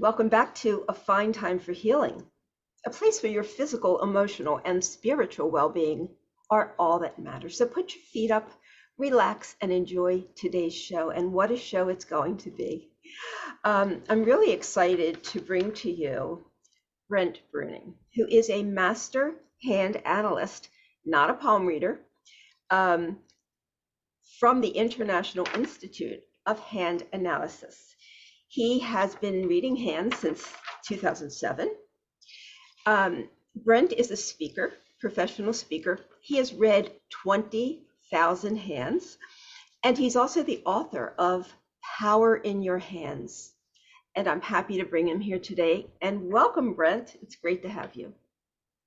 Welcome back to A Fine Time for Healing, a place where your physical, emotional, and spiritual well being are all that matters. So put your feet up, relax, and enjoy today's show. And what a show it's going to be! Um, I'm really excited to bring to you Brent Bruning, who is a master hand analyst, not a palm reader, um, from the International Institute of Hand Analysis. He has been reading hands since 2007. Um, Brent is a speaker, professional speaker. He has read 20,000 hands, and he's also the author of Power in Your Hands. And I'm happy to bring him here today. And welcome, Brent. It's great to have you.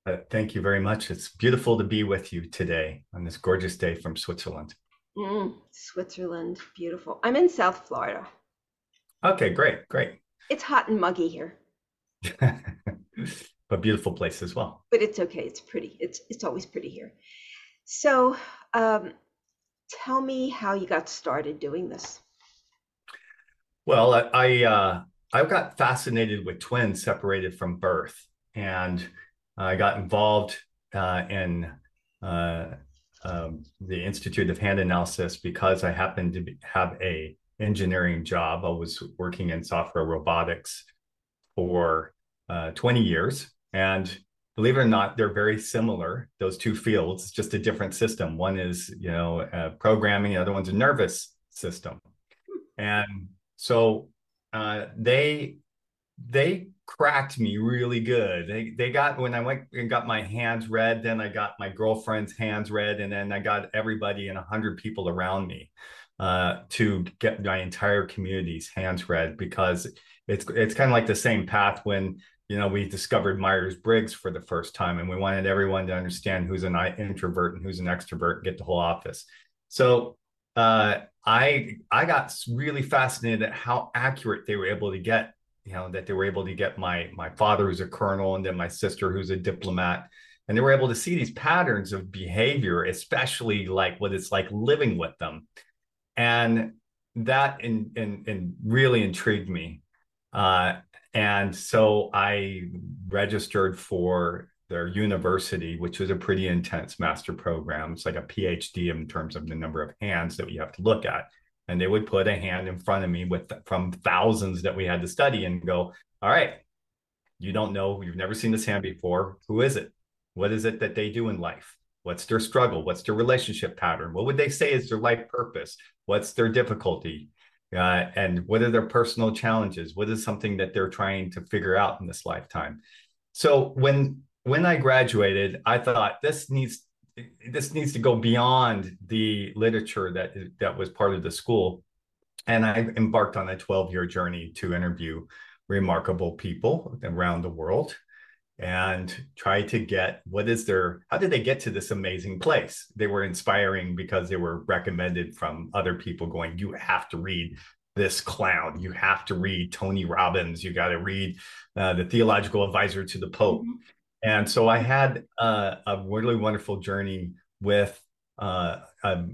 Uh, thank you very much. It's beautiful to be with you today on this gorgeous day from Switzerland. Mm, Switzerland, beautiful. I'm in South Florida. Okay, great, great. It's hot and muggy here. but beautiful place as well. But it's okay. It's pretty. It's it's always pretty here. So, um, tell me how you got started doing this. Well, I I, uh, I got fascinated with twins separated from birth, and I got involved uh, in uh, um, the Institute of Hand Analysis because I happened to be, have a engineering job. I was working in software robotics for uh, 20 years. And believe it or not, they're very similar, those two fields, just a different system. One is, you know, uh, programming, the other one's a nervous system. And so uh, they they cracked me really good. They they got when I went and got my hands read, then I got my girlfriend's hands read, and then I got everybody and a hundred people around me uh, to get my entire community's hands read because it's it's kind of like the same path when you know we discovered Myers Briggs for the first time and we wanted everyone to understand who's an introvert and who's an extrovert, get the whole office. So uh, I I got really fascinated at how accurate they were able to get you know that they were able to get my my father who's a colonel and then my sister who's a diplomat and they were able to see these patterns of behavior especially like what it's like living with them and that in, in, in really intrigued me. Uh, and so I registered for their university, which was a pretty intense master program. It's like a PhD in terms of the number of hands that we have to look at. And they would put a hand in front of me with from thousands that we had to study and go, all right, you don't know, you've never seen this hand before. Who is it? What is it that they do in life? What's their struggle? What's their relationship pattern? What would they say is their life purpose? What's their difficulty? Uh, and what are their personal challenges? What is something that they're trying to figure out in this lifetime? So when when I graduated, I thought this needs this needs to go beyond the literature that that was part of the school, and I embarked on a 12 year journey to interview remarkable people around the world and try to get what is their how did they get to this amazing place? They were inspiring because they were recommended from other people going you have to read this clown. You have to read tony robbins. You got to read uh, the theological advisor to the pope. Mm-hmm. and so i had uh, a really wonderful journey with uh, a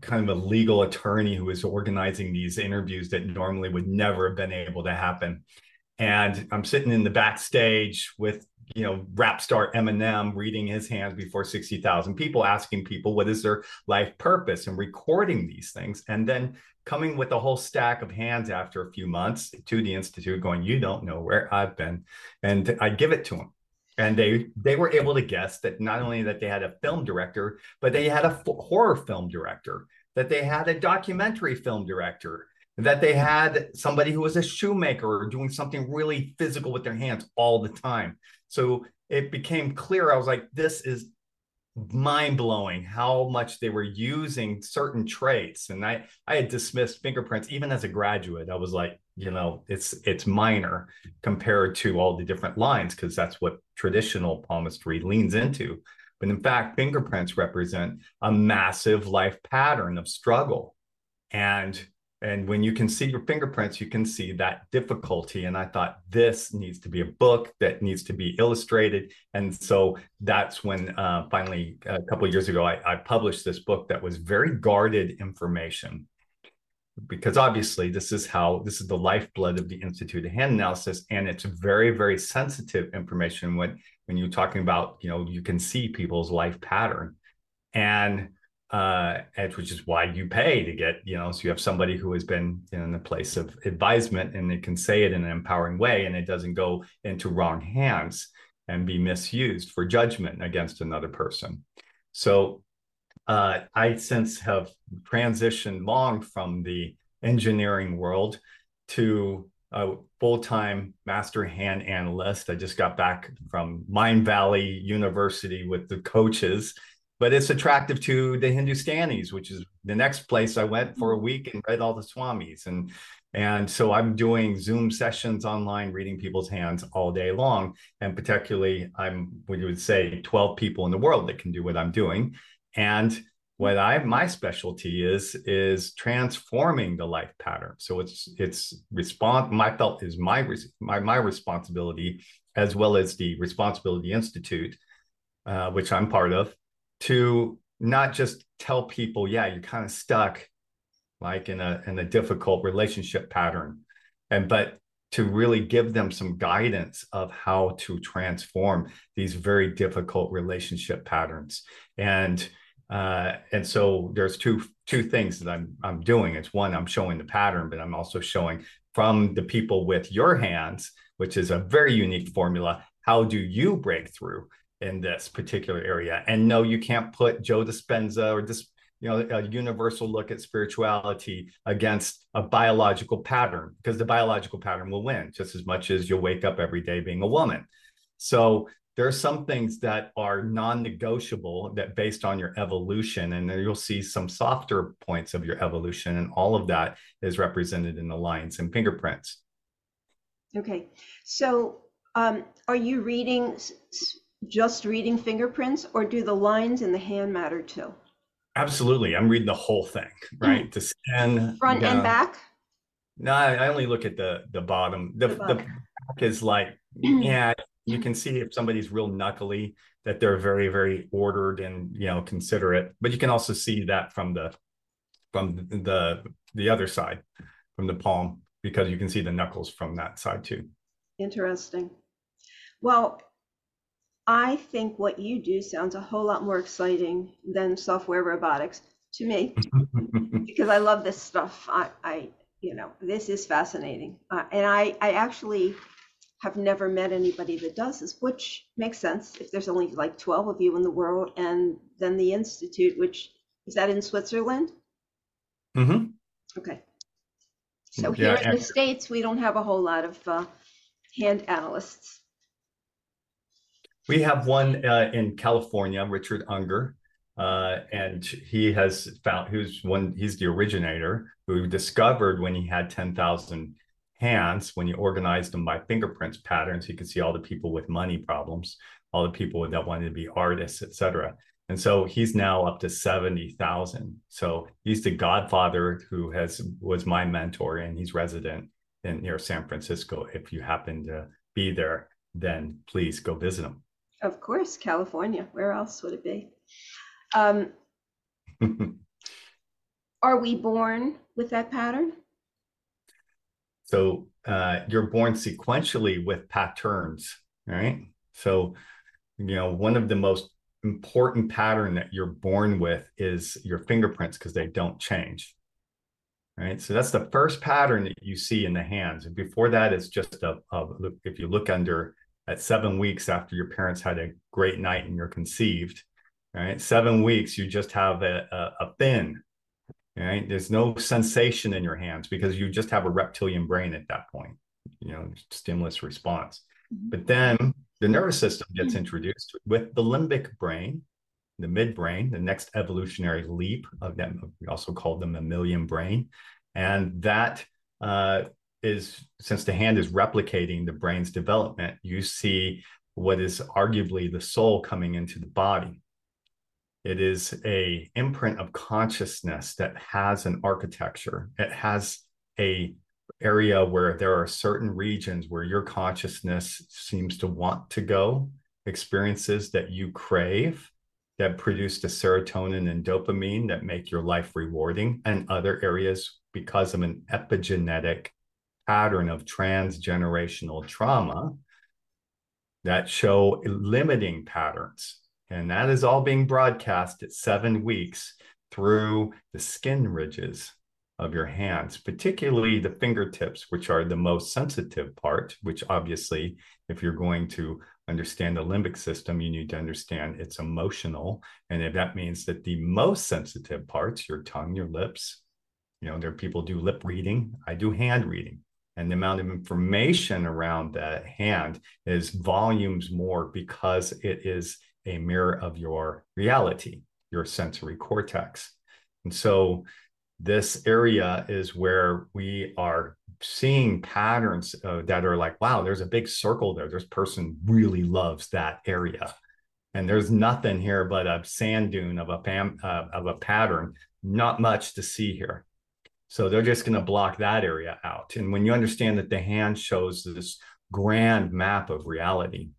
kind of a legal attorney who was organizing these interviews that normally would never have been able to happen and I'm sitting in the backstage with you know rap star Eminem reading his hands before 60,000 people asking people what is their life purpose? and recording these things. And then coming with a whole stack of hands after a few months to the institute going you don't know where I've been. And I give it to them and they they were able to guess that not only that they had a film director but they had a f- horror film director that they had a documentary film director that they had somebody who was a shoemaker or doing something really physical with their hands all the time. So it became clear. I was like, this is mind blowing how much they were using certain traits. And I, I had dismissed fingerprints even as a graduate. I was like, you know, it's it's minor compared to all the different lines because that's what traditional palmistry leans into. But in fact, fingerprints represent a massive life pattern of struggle. And and when you can see your fingerprints, you can see that difficulty. And I thought this needs to be a book that needs to be illustrated. And so that's when uh, finally, a couple years ago, I, I published this book that was very guarded information. because obviously this is how this is the lifeblood of the Institute of Hand Analysis, and it's very, very sensitive information when when you're talking about, you know, you can see people's life pattern. And uh, which is why you pay to get, you know, so you have somebody who has been in the place of advisement and they can say it in an empowering way and it doesn't go into wrong hands and be misused for judgment against another person. So uh, I since have transitioned long from the engineering world to a full-time master hand analyst. I just got back from Mindvalley University with the coaches but it's attractive to the Hindustanis, which is the next place I went for a week and read all the Swamis. And and so I'm doing Zoom sessions online, reading people's hands all day long. And particularly, I'm you would say 12 people in the world that can do what I'm doing. And what I my specialty is is transforming the life pattern. So it's it's response my felt is my my my responsibility as well as the Responsibility Institute, uh, which I'm part of, to not just tell people, yeah, you're kind of stuck like in a in a difficult relationship pattern and but to really give them some guidance of how to transform these very difficult relationship patterns and uh, and so there's two two things that I'm I'm doing. It's one I'm showing the pattern, but I'm also showing from the people with your hands, which is a very unique formula. How do you break through? In this particular area. And no, you can't put Joe Dispenza or this, you know, a universal look at spirituality against a biological pattern because the biological pattern will win just as much as you'll wake up every day being a woman. So there are some things that are non-negotiable that based on your evolution and then you'll see some softer points of your evolution and all of that is represented in the lines and fingerprints okay so um, are you reading just reading fingerprints or do the lines in the hand matter too? Absolutely. I'm reading the whole thing, right? Mm. The skin. Front and back? No, I only look at the the bottom. The, the, the back is like, yeah, you can see if somebody's real knuckly that they're very, very ordered and you know considerate. But you can also see that from the from the the other side, from the palm, because you can see the knuckles from that side too. Interesting. Well, I think what you do sounds a whole lot more exciting than software robotics to me because I love this stuff. I, I you know, this is fascinating. Uh, and I, I actually have never met anybody that does this, which makes sense if there's only like 12 of you in the world. And then the Institute, which is that in Switzerland? Mm-hmm. Okay. So here in the States, we don't have a whole lot of uh, hand analysts. We have one uh, in California, Richard Unger, uh, and he has found who's one. He's the originator who discovered when he had ten thousand hands when he organized them by fingerprints patterns. He could see all the people with money problems, all the people that wanted to be artists, etc. And so he's now up to seventy thousand. So he's the godfather who has was my mentor, and he's resident in near San Francisco. If you happen to be there, then please go visit him. Of course, California. Where else would it be? Um, are we born with that pattern? So uh, you're born sequentially with patterns, right? So, you know, one of the most important pattern that you're born with is your fingerprints because they don't change. Right. So that's the first pattern that you see in the hands. And before that, it's just a, a if you look under at seven weeks after your parents had a great night and you're conceived, right? Seven weeks, you just have a, a, a fin, right? There's no sensation in your hands because you just have a reptilian brain at that point, you know, stimulus response. Mm-hmm. But then the nervous system gets mm-hmm. introduced with the limbic brain, the midbrain, the next evolutionary leap of that. We also call the mammalian brain. And that uh, is since the hand is replicating the brain's development, you see what is arguably the soul coming into the body. It is a imprint of consciousness that has an architecture. It has a area where there are certain regions where your consciousness seems to want to go, experiences that you crave, that produce the serotonin and dopamine that make your life rewarding, and other areas because of an epigenetic pattern of transgenerational trauma that show limiting patterns. And that is all being broadcast at seven weeks through the skin ridges of your hands, particularly the fingertips, which are the most sensitive part, which obviously, if you're going to understand the limbic system, you need to understand it's emotional. And if that means that the most sensitive parts, your tongue, your lips, you know, there are people do lip reading, I do hand reading. And the amount of information around the hand is volumes more because it is a mirror of your reality, your sensory cortex. And so this area is where we are seeing patterns uh, that are like, wow, there's a big circle there. This person really loves that area. And there's nothing here but a sand dune of a, pam, uh, of a pattern, not much to see here. So they're just going to block that area out. And when you understand that the hand shows this grand map of reality,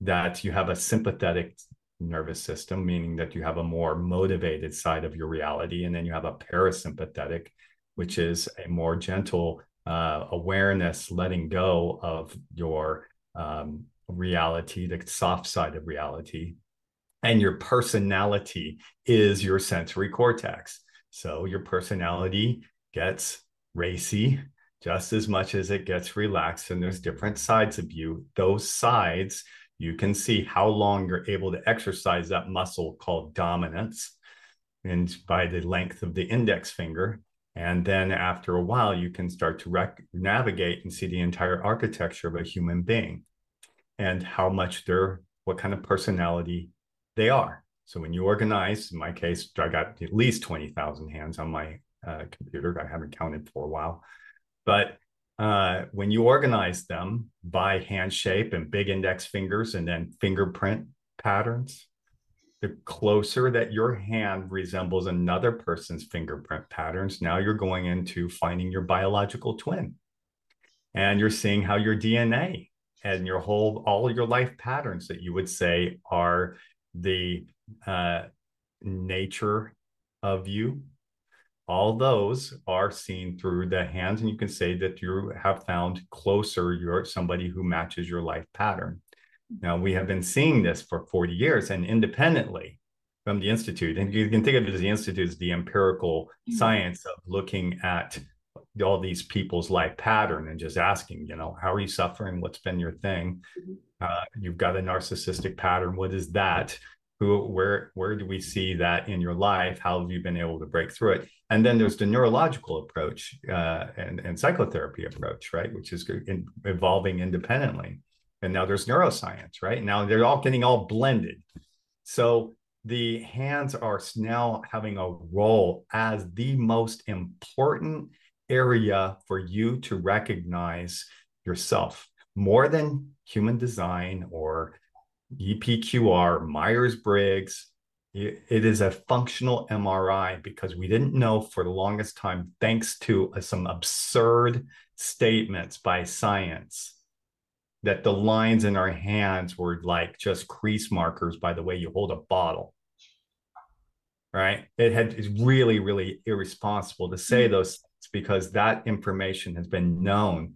that you have a sympathetic nervous system, meaning that you have a more motivated side of your reality. And then you have a parasympathetic, which is a more gentle uh, awareness, letting go of your um, reality, the soft side of reality. And your personality is your sensory cortex. So your personality gets racy just as much as it gets relaxed. And there's different sides of you. Those sides you can see how long you're able to exercise that muscle called dominance and by the length of the index finger and then after a while you can start to rec- navigate and see the entire architecture of a human being and how much they're what kind of personality they are so when you organize in my case i got at least 20000 hands on my uh, computer i haven't counted for a while but uh, when you organize them by hand shape and big index fingers and then fingerprint patterns, the closer that your hand resembles another person's fingerprint patterns, now you're going into finding your biological twin. And you're seeing how your DNA and your whole, all your life patterns that you would say are the uh, nature of you all those are seen through the hands and you can say that you have found closer you're somebody who matches your life pattern. Now we have been seeing this for 40 years and independently from the institute and you can think of it as the institute as the empirical mm-hmm. science of looking at all these people's life pattern and just asking you know how are you suffering? What's been your thing? Mm-hmm. uh, you've got a narcissistic pattern. What is that who where where do we see that in your life? How have you been able to break through it? And then there's the neurological approach uh, and, and psychotherapy approach right? Which is in, evolving independently. And now there's neuroscience right? Now they're all getting all blended. So the hands are now having a role as the most important area for you to recognize yourself. More than human design or EPQR, Myers Briggs. It is a functional MRI because we didn't know for the longest time, thanks to uh, some absurd statements by science, that the lines in our hands were like just crease markers by the way you hold a bottle. Right? It had it's really, really irresponsible to say mm-hmm. those things because that information has been known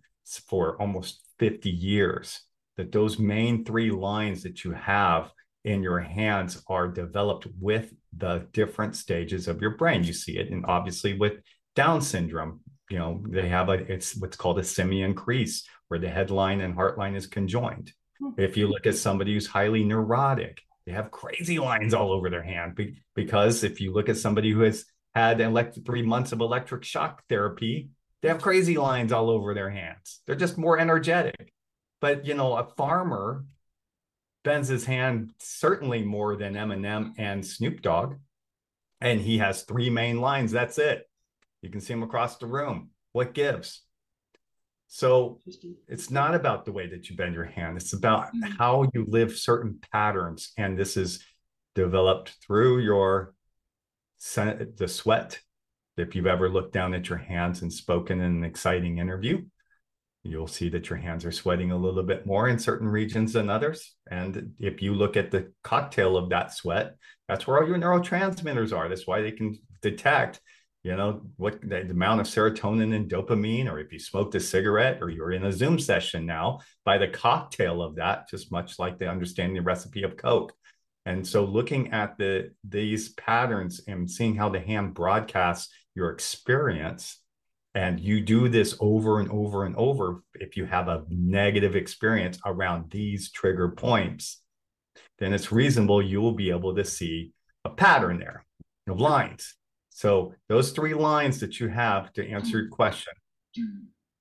for almost 50 years that those main three lines that you have in your hands are developed with the different stages of your brain. You see it, and obviously with Down syndrome, you know they have a it's what's called a simian crease where the headline and heartline is conjoined. Hmm. If you look at somebody who's highly neurotic, they have crazy lines all over their hand because if you look at somebody who has had elect- three months of electric shock therapy, they have crazy lines all over their hands. They're just more energetic. But you know, a farmer bends his hand certainly more than Eminem and Snoop Dogg, and he has three main lines. That's it. You can see him across the room. What gives? So it's not about the way that you bend your hand. It's about mm-hmm. how you live certain patterns, and this is developed through your the sweat. If you've ever looked down at your hands and spoken in an exciting interview, you'll see that your hands are sweating a little bit more in certain regions than others. And if you look at the cocktail of that sweat, that's where all your neurotransmitters are. That's why they can detect, you know, what the, amount of serotonin and dopamine, or if you smoked a cigarette or you're in a Zoom session now, by the cocktail of that, just much like they understand the recipe of Coke. And so looking at the these patterns and seeing how the hand broadcasts your experience and you do this over and over and over if you have a negative experience around these trigger points then it's reasonable you will be able to see a pattern there of lines. So those three lines that you have to answer your question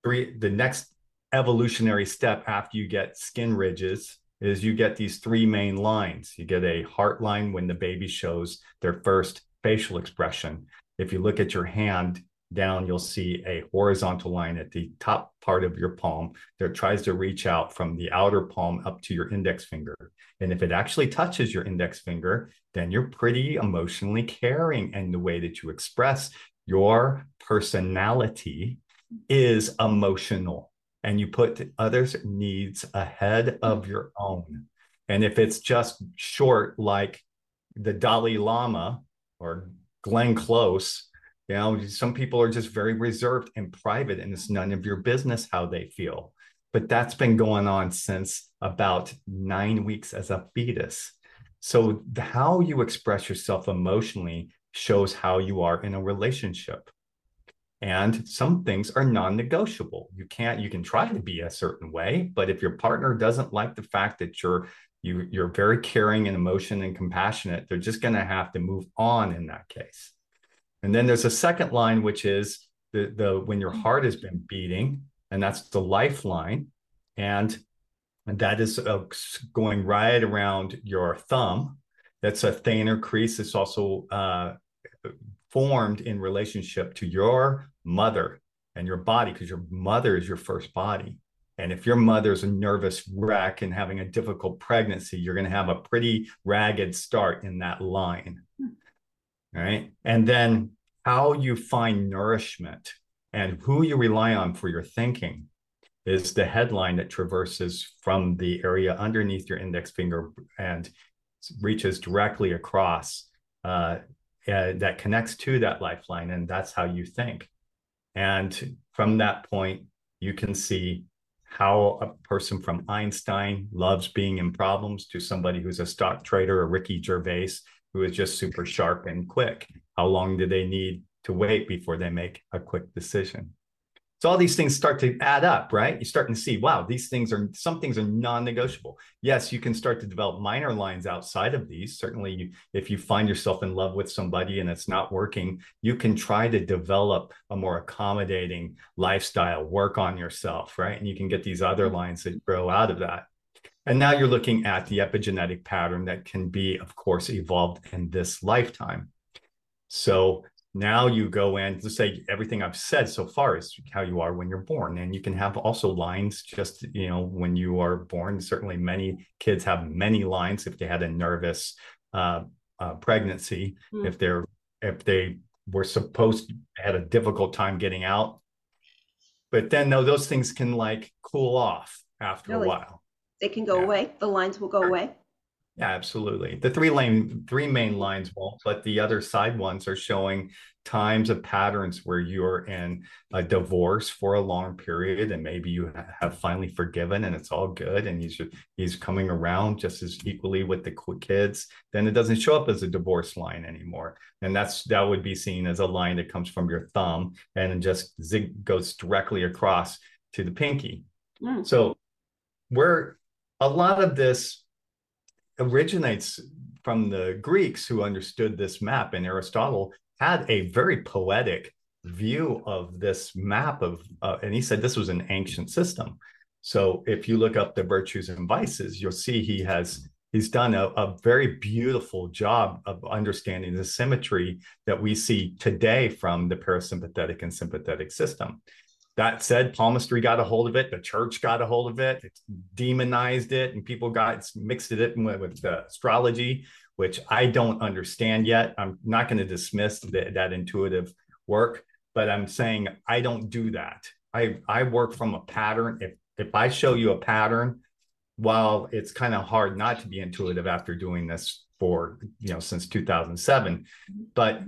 three the next evolutionary step after you get skin ridges is you get these three main lines. You get a heart line when the baby shows their first facial expression. If you look at your hand down, you'll see a horizontal line at the top part of your palm that tries to reach out from the outer palm up to your index finger. And if it actually touches your index finger, then you're pretty emotionally caring. And the way that you express your personality is emotional. And you put others' needs ahead of your own. And if it's just short, like the Dalai Lama or Glenn Close, you know, some people are just very reserved and private, and it's none of your business how they feel. But that's been going on since about nine weeks as a fetus. So, how you express yourself emotionally shows how you are in a relationship. And some things are non negotiable. You can't, you can try to be a certain way, but if your partner doesn't like the fact that you're you, you're very caring and emotion and compassionate, they're just going to have to move on in that case. And then there's a second line, which is the, the when your heart has been beating, and that's the lifeline. And, that is uh, going right around your thumb. That's a thenar crease. It's also uh, formed in relationship to your mother and your body, because your mother is your first body. And if your mother's a nervous wreck and having a difficult pregnancy, you're going to have a pretty ragged start in that line. Right? And then how you find nourishment and who you rely on for your thinking is the headline that traverses from the area underneath your index finger and reaches directly across uh, uh, that connects to that lifeline. And that's how you think. And from that point, you can see how a person from Einstein loves being in problems to somebody who's a stock trader or Ricky Gervais who is just super sharp and quick. How long do they need to wait before they make a quick decision? So all these things start to add up, right? You're starting to see, wow, these things are some things are non-negotiable. Yes, you can start to develop minor lines outside of these. Certainly, you, if you find yourself in love with somebody and it's not working, you can try to develop a more accommodating lifestyle, work on yourself, right? And you can get these other lines that grow out of that. And now you're looking at the epigenetic pattern that can be, of course, evolved in this lifetime. So now you go in, let's say everything I've said so far is how you are when you're born. And you can have also lines just, you know, when you are born. Certainly, many kids have many lines if they had a nervous uh, uh, pregnancy, mm. if they're, if they were supposed to had a difficult time getting out. But then, though, those things can like cool off after really? a while. They can go yeah. away. The lines will go away. Yeah, absolutely. The three lane, three main lines won't, but the other side ones are showing times of patterns where you're in a divorce for a long period, and maybe you have finally forgiven, and it's all good, and he's he's coming around just as equally with the kids. Then it doesn't show up as a divorce line anymore, and that's that would be seen as a line that comes from your thumb and just zig goes directly across to the pinky. Mm. So we're a lot of this originates from the Greeks who understood this map, and Aristotle had a very poetic view of this map of, uh, and he said this was an ancient system. So if you look up the virtues and vices, you'll see he has he's done a, a very beautiful job of understanding the symmetry that we see today from the parasympathetic and sympathetic system. That said, palmistry got a hold of it. The church got a hold of it. It demonized it, and people got mixed it with, with astrology, which I don't understand yet. I'm not going to dismiss the, that intuitive work, but I'm saying I don't do that. I I work from a pattern. If if I show you a pattern, while it's kind of hard not to be intuitive after doing this for you know since 2007, but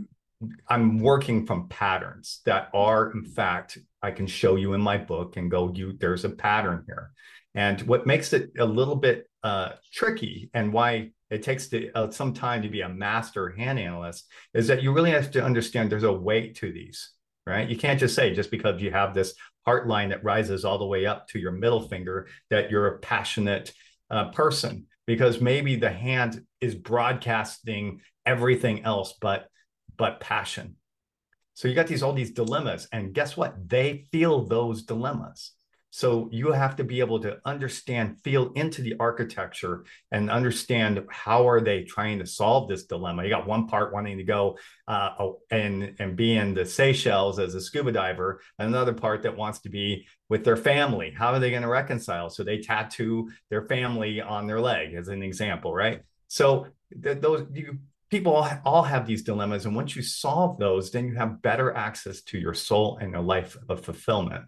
I'm working from patterns that are in fact I can show you in my book and go you there's a pattern here. And what makes it a little bit uh, tricky and why it takes the, uh, some time to be a master hand analyst is that you really have to understand there's a weight to these, right? You can't just say just because you have this heart line that rises all the way up to your middle finger that you're a passionate uh, person because maybe the hand is broadcasting everything else but but passion so you got these all these dilemmas and guess what they feel those dilemmas so you have to be able to understand, feel into the architecture and understand how are they trying to solve this dilemma. You got one part wanting to go uh, oh, and and be in the Seychelles as a scuba diver, another part that wants to be with their family. How are they going to reconcile? So they tattoo their family on their leg, as an example, right? So th- those you people all, have these dilemmas and once you solve those then you have better access to your soul and your life of fulfillment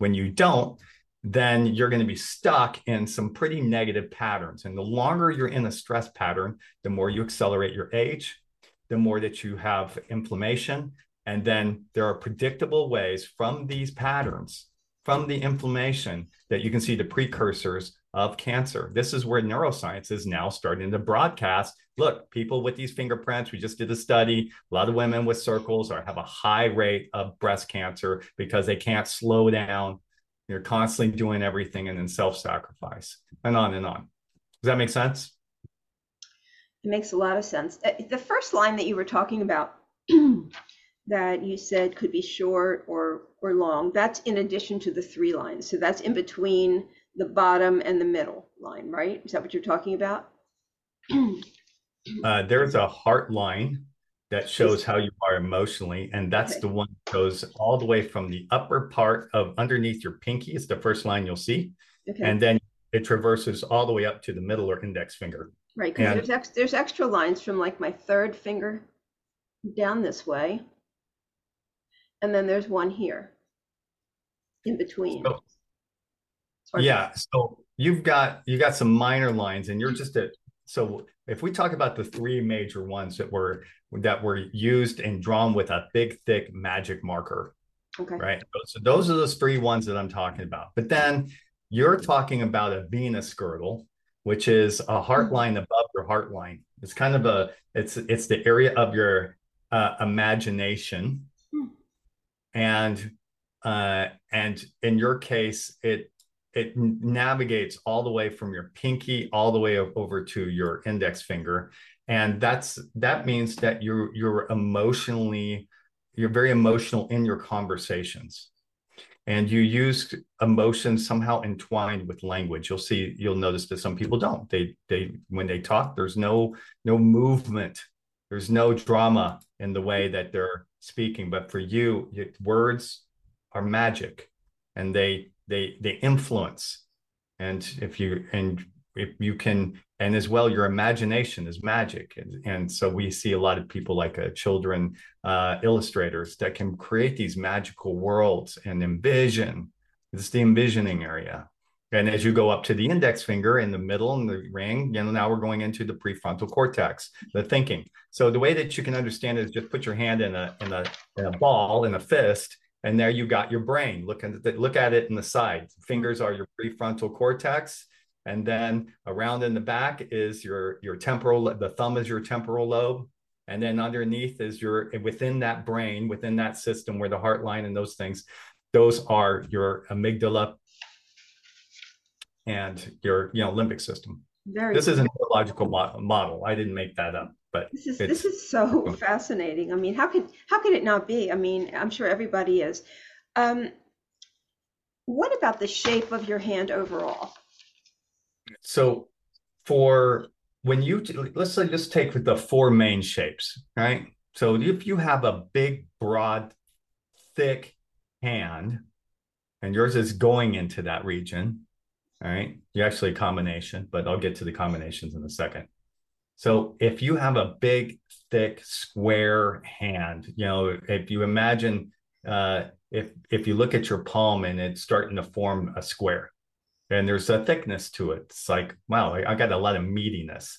when you don't, then you're going to be stuck in some pretty negative patterns. And the longer you're in a stress pattern, the more you accelerate your age, the more that you have inflammation. And then there are predictable ways from these patterns, from the inflammation, that you can see the precursors of cancer. This is where neuroscience is now starting to broadcast. Look, people with these fingerprints, we just did a study. A lot of women with circles are have a high rate of breast cancer because they can't slow down. They're constantly doing everything and then self-sacrifice and on and on. Does that make sense? It makes a lot of sense. Uh, the first line that you were talking about that you said could be short or or long, that's in addition to the three lines. So that's in between the bottom and the middle line, right? Is that what you're talking about? uh, there's a heart line that shows how you are emotionally, and that's okay. the one that goes all the way from the upper part of underneath your pinky. It's the first line you'll see, okay. and then it traverses all the way up to the middle or index finger. Right, because there's ex- there's extra lines from like my third finger down this way, and then there's one here in between. So, yeah so you've got you've got some minor lines and you're just a so if we talk about the three major ones that were that were used and drawn with a big thick magic marker okay. right? So those are those three ones that i'm talking about. But then you're talking about a venus girdle which is a heart mm-hmm. line above your heart line. It's kind of a it's it's the area of your uh, imagination. Mm. and uh, and in your case it it navigates all the way from your pinky all the way over to your index finger. And that's that means that you're you're emotionally you're very emotional in your conversations. And you use emotions somehow entwined with language. You'll see you'll notice that some people don't. They they when they talk there's no no movement. There's no drama in the way that they're speaking. But for you words are magic. And they they they influence. And if you and if you can and as well your imagination is magic. And, and so we see a lot of people like uh, children uh, illustrators that can create these magical worlds and envision it's the envisioning area. And as you go up to the index finger in the middle and the ring you know now we're going into the prefrontal cortex the thinking. So the way that you can understand it is just put your hand in a in a, in a ball in a fist and there you got your brain. Look at the, look at it in the side. Fingers are your prefrontal cortex, and then around in the back is your your temporal. The thumb is your temporal lobe, and then underneath is your within that brain, within that system where the heart line and those things. Those are your amygdala and your you know limbic system. Very this is a neurological model. I didn't make that up but this is this is so fascinating. I mean, how can how can it not be? I mean, I'm sure everybody is. Um, what about the shape of your hand overall? So, for when you let's say just take the four main shapes, right? So if you have a big, broad, thick hand, and yours is going into that region, all right, You're actually a combination, but I'll get to the combinations in a second. So if you have a big, thick, square hand, you know, if you imagine uh, if if you look at your palm and it's starting to form a square and there's a thickness to it it's like wow I, I got a lot of meatiness.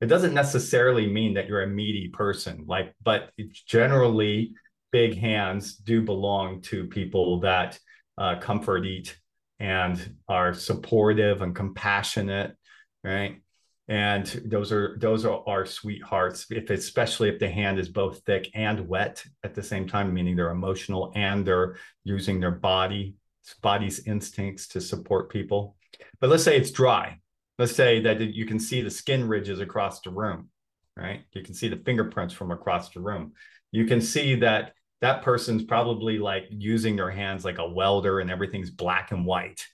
It doesn't necessarily mean that you're a meaty person like but generally big hands do belong to people that uh, comfort eat and are supportive and compassionate right and those are those are our sweethearts if especially if the hand is both thick and wet at the same time meaning they're emotional and they're using their body body's instincts to support people. But let's say it's dry. Let's say that you can see the skin ridges across the room right? You can see the fingerprints from across the room. You can see that that person's probably like using their hands like a welder and everything's black and white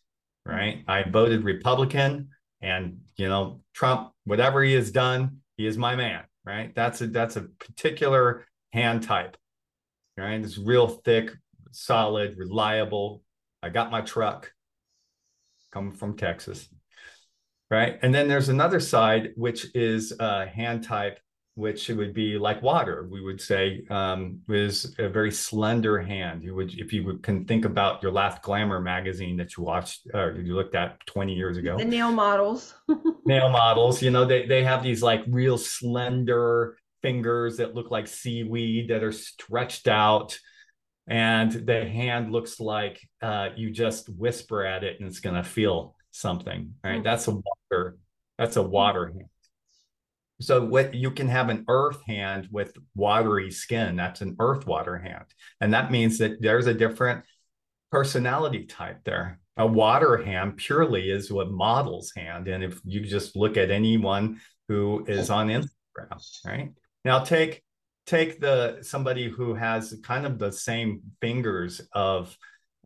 right? I voted republican and you know trump whatever he has done he is my man right? That's a that's a particular hand type right? It's real thick solid reliable. I got my truck. Coming from texas right? And then there's another side which is a hand type which it would be like water, we would say, um, is a very slender hand. You would, if you would, can think about your last Glamour magazine that you watched or you looked at 20 years ago. The nail models. nail models, you know, they, they have these like real slender fingers that look like seaweed that are stretched out. And the hand looks like uh, you just whisper at it and it's going to feel something, right? Mm-hmm. That's a water, that's a water hand so what you can have an earth hand with watery skin that's an earth water hand. And that means that there's a different personality type there. A water hand purely is what models hand and if you just look at anyone who is on instagram right? Now take take the somebody who has kind of the same fingers of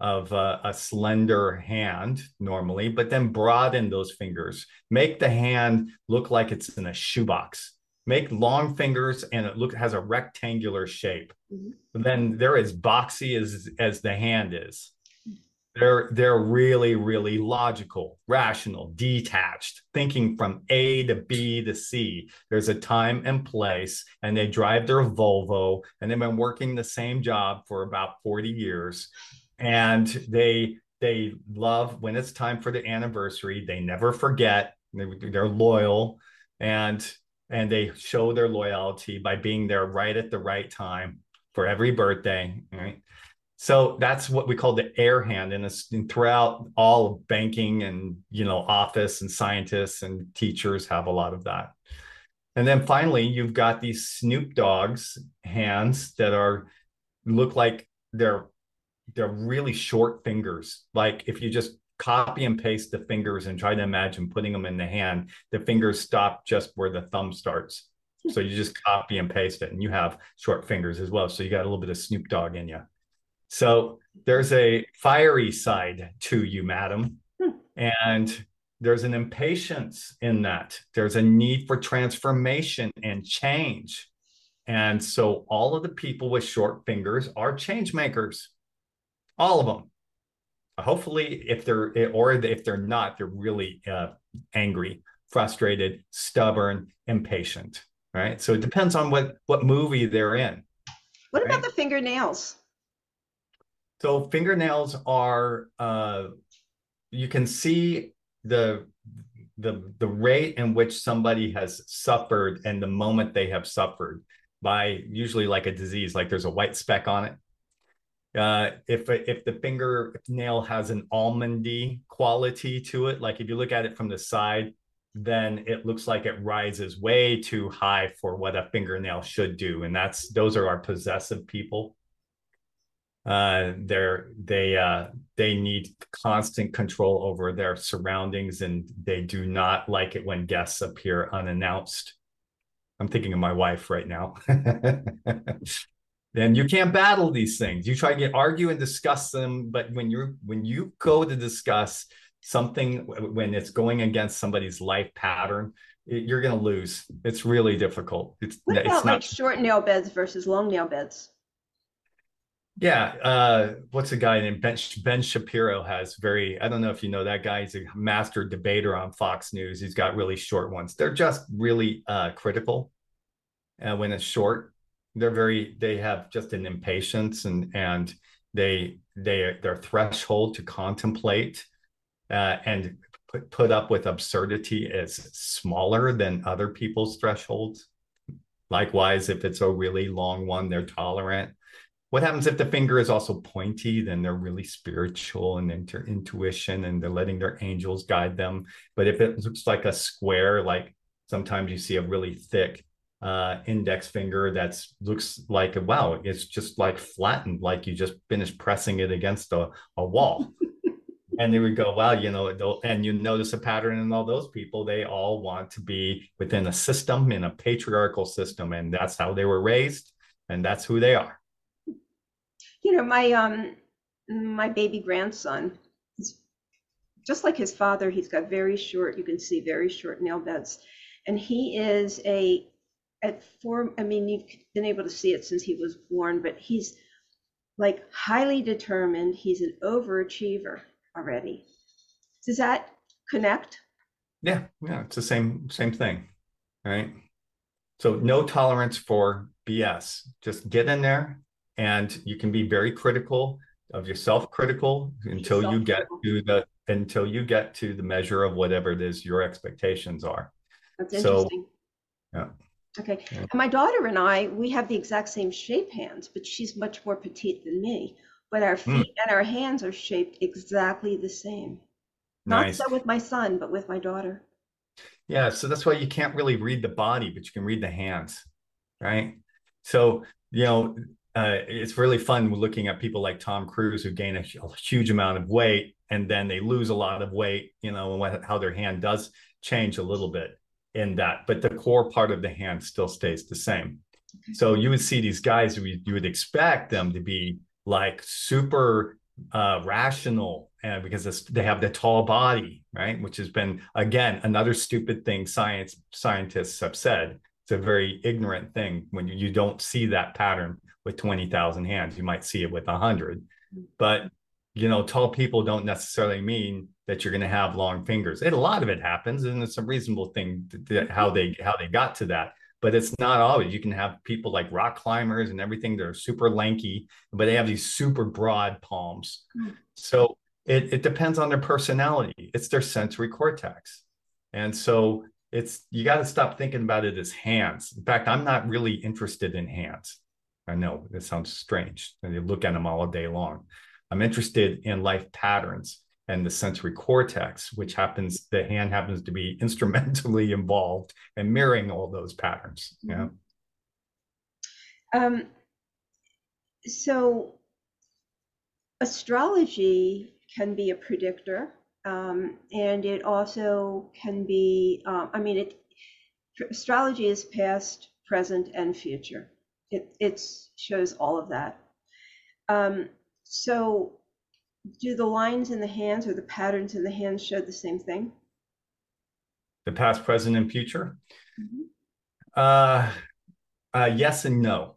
of a, a, slender hand normally, but then broaden those fingers. Make the hand look like it's in a shoebox. Make long fingers and it look has a rectangular shape. Mm-hmm. Then they're as boxy as as the hand is. They're they're really really logical, rational, detached, thinking from A to B to C. There's a time and place, and they drive their Volvo, and they've been working the same job for about 40 years and they they love when it's time for the anniversary they never forget they, they're loyal and and they show their loyalty by being there right at the right time for every birthday right? So that's what we call the air hand and, and throughout all banking and you know office and scientists and teachers have a lot of that. And then finally you've got these Snoop Dogg's hands that are look like they're they're really short fingers. Like if you just copy and paste the fingers and try to imagine putting them in the hand, the fingers stop just where the thumb starts. Hmm. So you just copy and paste it, and you have short fingers as well. So you got a little bit of Snoop Dogg in you. So there's a fiery side to you, madam. Hmm. And there's an impatience in that. There's a need for transformation and change. And so all of the people with short fingers are change makers all of them hopefully if they're or if they're not they're really uh, angry frustrated stubborn impatient right? So it depends on what what movie they're in what right? about the fingernails? So fingernails are uh you can see the the the rate in which somebody has suffered and the moment they have suffered by usually like a disease like there's a white speck on it uh, if if the finger nail has an almondy quality to it, like if you look at it from the side, then it looks like it rises way too high for what a fingernail should do, and that's those are our possessive people. Uh, they're they uh, they need constant control over their surroundings, and they do not like it when guests appear unannounced. I'm thinking of my wife right now. then you can't battle these things. You try to argue and discuss them, but when you're when you go to discuss something when it's going against somebody's life pattern, it, you're going to lose. It's really difficult. It's what about it's not, like short nail beds versus long nail beds? Yeah, uh, what's a guy named Ben, ben Shapiro has very. I don't know if you know that guy. He's a master debater on Fox News. He's got really short ones. They're just really uh, critical uh, when it's short they're very they have just an impatience and and they they their threshold to contemplate uh, and put, put up with absurdity is smaller than other people's thresholds. Likewise, if it's a really long one, they're tolerant. What happens if the finger is also pointy? Then they're really spiritual and inter- intuition, and they're letting their angels guide them. But if it looks like a square, like sometimes you see a really thick uh, index finger that looks like wow, it's just like flattened, like you just finished pressing it against a, a wall. and they would go, wow, you know, and you notice a pattern in all those people. They all want to be within a system, in a patriarchal system, and that's how they were raised, and that's who they are. You know, my um, my baby grandson, just like his father, he's got very short. You can see very short nail beds, and he is a at four. I mean, you've been able to see it since he was born, but he's like highly determined. He's an overachiever already. Does that connect? Yeah, yeah, it's the same same thing, right? So no tolerance for BS. Just get in there, and you can be very critical of yourself, critical until you get to the until you get to the measure of whatever it is your expectations are. That's interesting. So, yeah. Okay. And my daughter and I, we have the exact same shape hands, but she's much more petite than me but our hmm. feet mm. and our hands are shaped exactly the same. Nice. Not so with my son, but with my daughter. Yeah, so that's why you can't really read the body, but you can read the hands, right? So, you know, uh, it's really fun looking at people like Tom Cruise who gain a, a, huge amount of weight and then they lose a lot of weight, you know, and what, how their hand does change a little bit in that, but the core part of the hand still stays the same. Okay. So you would see these guys you would expect them to be like super uh, rational and because they have the tall body, right? Which has been again another stupid thing science scientists have said. It's a very ignorant thing when you, you don't see that pattern with twenty thousand hands. You might see it with hundred, but you know, tall people don't necessarily mean that you're going to have long fingers. And a lot of it happens, and it's a reasonable thing to, to, how they how they got to that but it's not always. You can have people like rock climbers and everything. They're super lanky, but they have these super broad palms. Mm. So it, it depends on their personality. It's their sensory cortex. And so it's you got to stop thinking about it as hands. In fact, I'm not really interested in hands. I know it sounds strange. And you look at them all day long. I'm interested in life patterns and the sensory cortex, which happens, the hand happens to be instrumentally involved in mirroring all those patterns. Yeah. Um, so astrology can be a predictor, um, and it also can be, uh, I mean, it astrology is past, present, and future. It it shows all of that. Um, so do the lines in the hands or the patterns in the hands show the same thing? The past, present, and future? Mm-hmm. Uh, uh, yes and no.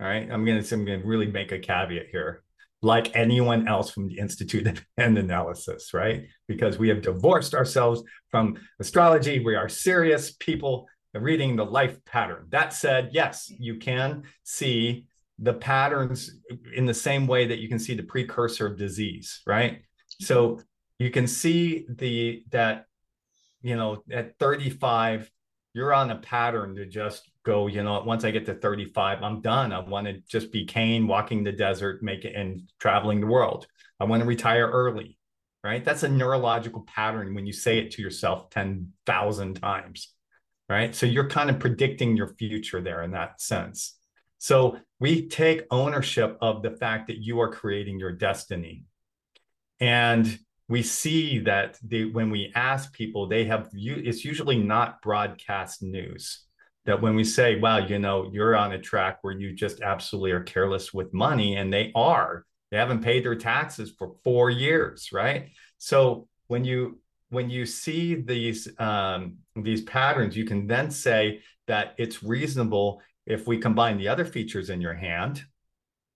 All right. I'm going to I'm going to really make a caveat here. Like anyone else from the Institute of Hand Analysis, right? Because we have divorced ourselves from astrology. We are serious people reading the life pattern. That said, yes, you can see the patterns in the same way that you can see the precursor of disease, right? So you can see the that you know at 35 you're on a pattern to just go you know once i get to 35 i'm done. I want to just be Cain walking the desert make it and traveling the world. I want to retire early right? That's a neurological pattern when you say it to yourself 10,000 times right? So you're kind of predicting your future there in that sense so we take ownership of the fact that you are creating your destiny. And we see that they, when we ask people, they have, it's usually not broadcast news. That when we say, wow, you know, you're on a track where you just absolutely are careless with money, and they are, they haven't paid their taxes for four years, right? So when you when you see these um, these patterns, you can then say that it's reasonable if we combine the other features in your hand,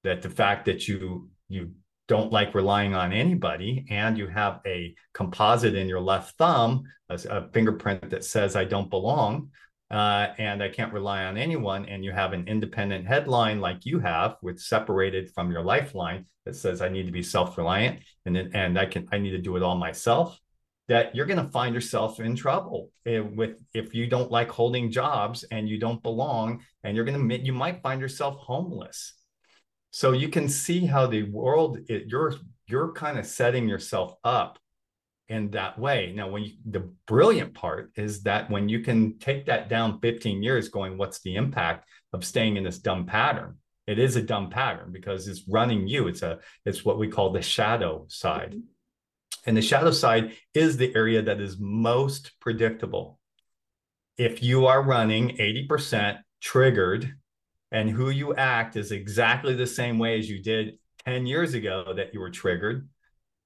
that the fact that you you don't like relying on anybody and you have a composite in your left thumb, a, a fingerprint that says I don't belong, uh, and I can't rely on anyone, and you have an independent headline like you have, with separated from your lifeline that says I need to be self-reliant and then, and I can I need to do it all myself, that you're going to find yourself in trouble eh, with if you don't like holding jobs and you don't belong, and you're going to you might find yourself homeless. So you can see how the world it, you're you're kind of setting yourself up in that way. Now, when you, the brilliant part is that when you can take that down 15 years, going, what's the impact of staying in this dumb pattern? It is a dumb pattern because it's running you. It's a it's what we call the shadow side. Mm-hmm. And the shadow side is the area that is most predictable. If you are running 80% triggered and who you act is exactly the same way as you did 10 years ago that you were triggered,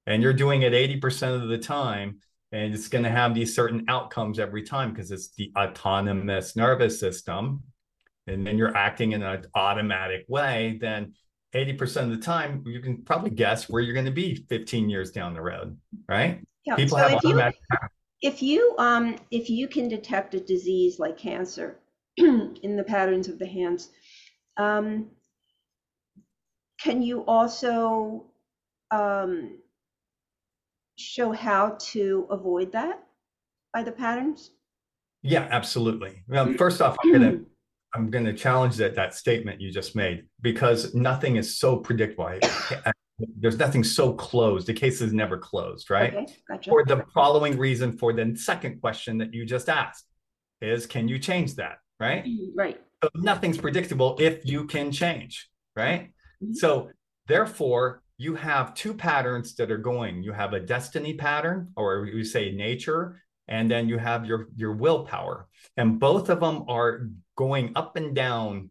and you're doing it 80% of the time and it's going to have these certain outcomes every time because it's the autonomous nervous system and then you're acting in an automatic way then 80% of the time you can probably guess where you're going to be 15 years down the road right yeah. people so have if automatic you, if you um if you can detect a disease like cancer in the patterns of the hands um can you also um show how to avoid that by the patterns? Yeah, absolutely. Well, first off, I'm gonna I'm gonna challenge that that statement you just made because nothing is so predictable. There's nothing so closed. The case is never closed, right? Okay, gotcha. For the following reason, for the second question that you just asked, is can you change that, right? Mm-hmm, right. So nothing's predictable if you can change, right? Mm-hmm. So therefore, you have two patterns that are going. You have a destiny pattern, or you say nature, and then you have your your willpower, and both of them are going up and down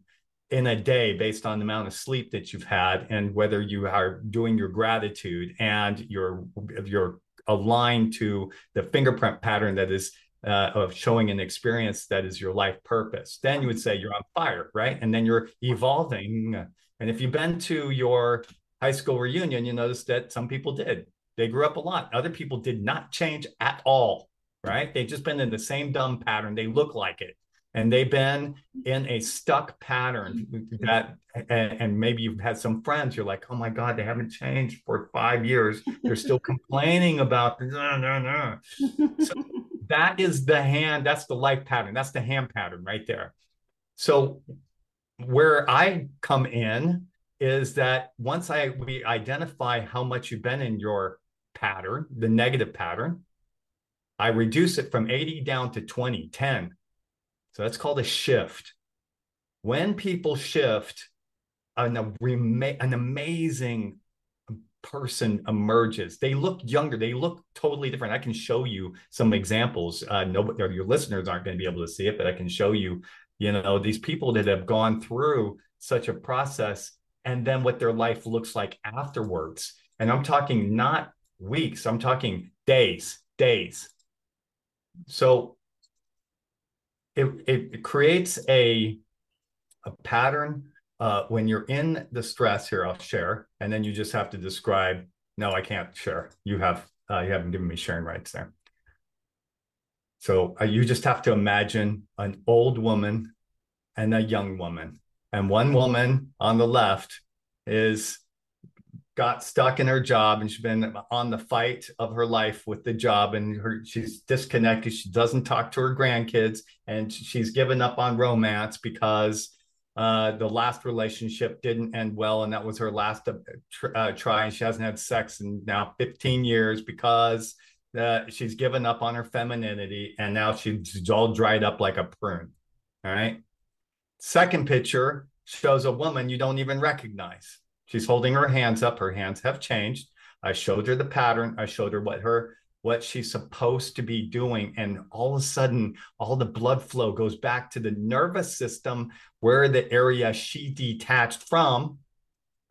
in a day based on the amount of sleep that you've had and whether you are doing your gratitude and you're you're aligned to the fingerprint pattern that is uh, of showing an experience that is your life purpose then you would say you're on fire right and then you're evolving and if you've been to your high school reunion, you notice that some people did. They grew up a lot. Other people did not change at all, right? They've just been in the same dumb pattern. They look like it. And they've been in a stuck pattern mm-hmm. that, and, maybe you've had some friends, you're like, oh my God, they haven't changed for five years. They're still complaining about, no, no, no. So that is the hand, that's the life pattern. That's the hand pattern right there. So where I come in is that once I we identify how much you've been in your pattern, the negative pattern, I reduce it from 80 down to 20, 10. So that's called a shift. When people shift, an, an amazing person emerges. They look younger. They look totally different. I can show you some examples. Uh, nobody, your listeners aren't going to be able to see it, but I can show you. You know, these people that have gone through such a process and then what their life looks like afterwards. And I'm talking not weeks, I'm talking days, days. So it, it, creates a, a pattern uh, when you're in the stress here, I'll share, and then you just have to describe, no, I can't share. You have, uh, you haven't given me sharing rights there. So uh, you just have to imagine an old woman and a young woman and one woman on the left is got stuck in her job and she's been on the fight of her life with the job and her she's disconnected. She doesn't talk to her grandkids and she's given up on romance because uh, the last relationship didn't end well and that was her last uh, uh try and she hasn't had sex in now 15 years because uh, she's given up on her femininity and now she's all dried up like a prune. All right? Second picture shows a woman you don't even recognize. She's holding her hands up. Her hands have changed. I showed her the pattern. I showed her what her what she's supposed to be doing and all of a sudden all the blood flow goes back to the nervous system where the area she detached from